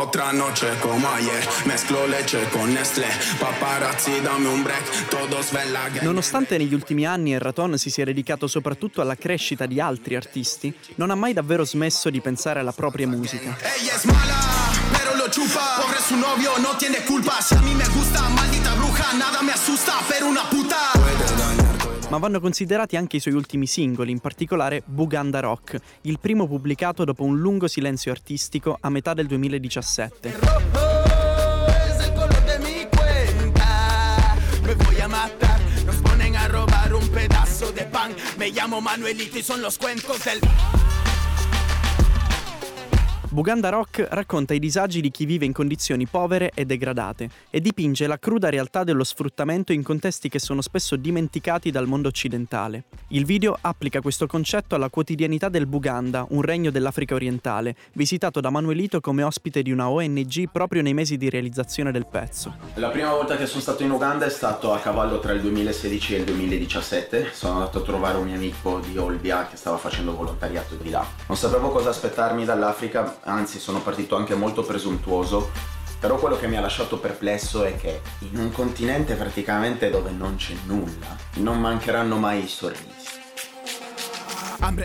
Otra noche como ayer, mezclo leche con Nestlé, paparazzi dammi un break, todos ven la gang. Nonostante negli ultimi anni Erraton si sia dedicato soprattutto alla crescita di altri artisti, non ha mai davvero smesso di pensare alla propria musica. Ella es mala, pero lo chupa. Pobre su novio, no tiene culpa. Si a mí me gusta, maldita bruja, nada me asusta, pero una puta. Ma vanno considerati anche i suoi ultimi singoli, in particolare Buganda Rock, il primo pubblicato dopo un lungo silenzio artistico a metà del 2017. es el color de mi cuenta. Me voy a matar. Nos ponen a robar un pedazo de pan. Me llamo Manuelito y son los cuentos del. Buganda Rock racconta i disagi di chi vive in condizioni povere e degradate e dipinge la cruda realtà dello sfruttamento in contesti che sono spesso dimenticati dal mondo occidentale. Il video applica questo concetto alla quotidianità del Buganda, un regno dell'Africa orientale, visitato da Manuelito come ospite di una ONG proprio nei mesi di realizzazione del pezzo. La prima volta che sono stato in Uganda è stato a cavallo tra il 2016 e il 2017. Sono andato a trovare un mio amico di Olbia che stava facendo volontariato di là. Non sapevo cosa aspettarmi dall'Africa, anzi sono partito anche molto presuntuoso. Però quello che mi ha lasciato perplesso è che in un continente praticamente dove non c'è nulla, non mancheranno mai i sorrisi.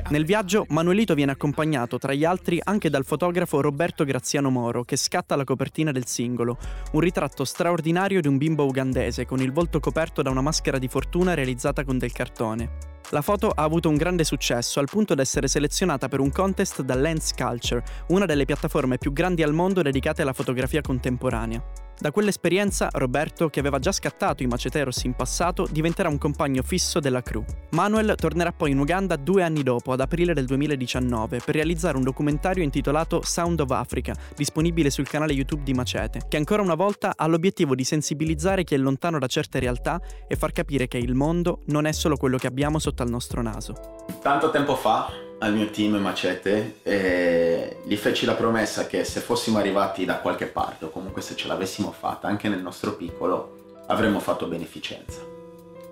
Nel viaggio Manuelito viene accompagnato tra gli altri anche dal fotografo Roberto Graziano Moro che scatta la copertina del singolo, un ritratto straordinario di un bimbo ugandese con il volto coperto da una maschera di fortuna realizzata con del cartone. La foto ha avuto un grande successo al punto da essere selezionata per un contest da Lens Culture, una delle piattaforme più grandi al mondo dedicate alla fotografia contemporanea. Da quell'esperienza, Roberto, che aveva già scattato i Maceteros in passato, diventerà un compagno fisso della crew. Manuel tornerà poi in Uganda due anni dopo, ad aprile del 2019, per realizzare un documentario intitolato Sound of Africa, disponibile sul canale YouTube di Macete, che ancora una volta ha l'obiettivo di sensibilizzare chi è lontano da certe realtà e far capire che il mondo non è solo quello che abbiamo sotto al nostro naso. Tanto tempo fa al mio team Macete eh, gli feci la promessa che se fossimo arrivati da qualche parte o comunque se ce l'avessimo fatta anche nel nostro piccolo avremmo fatto beneficenza.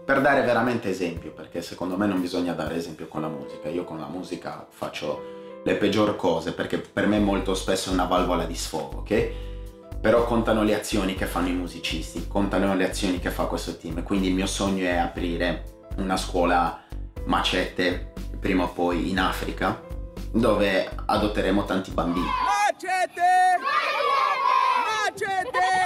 Per dare veramente esempio, perché secondo me non bisogna dare esempio con la musica, io con la musica faccio le peggior cose perché per me molto spesso è una valvola di sfogo, ok? Però contano le azioni che fanno i musicisti, contano le azioni che fa questo team, quindi il mio sogno è aprire una scuola macete prima o poi in Africa dove adotteremo tanti bambini. ¡Machete! ¡Machete!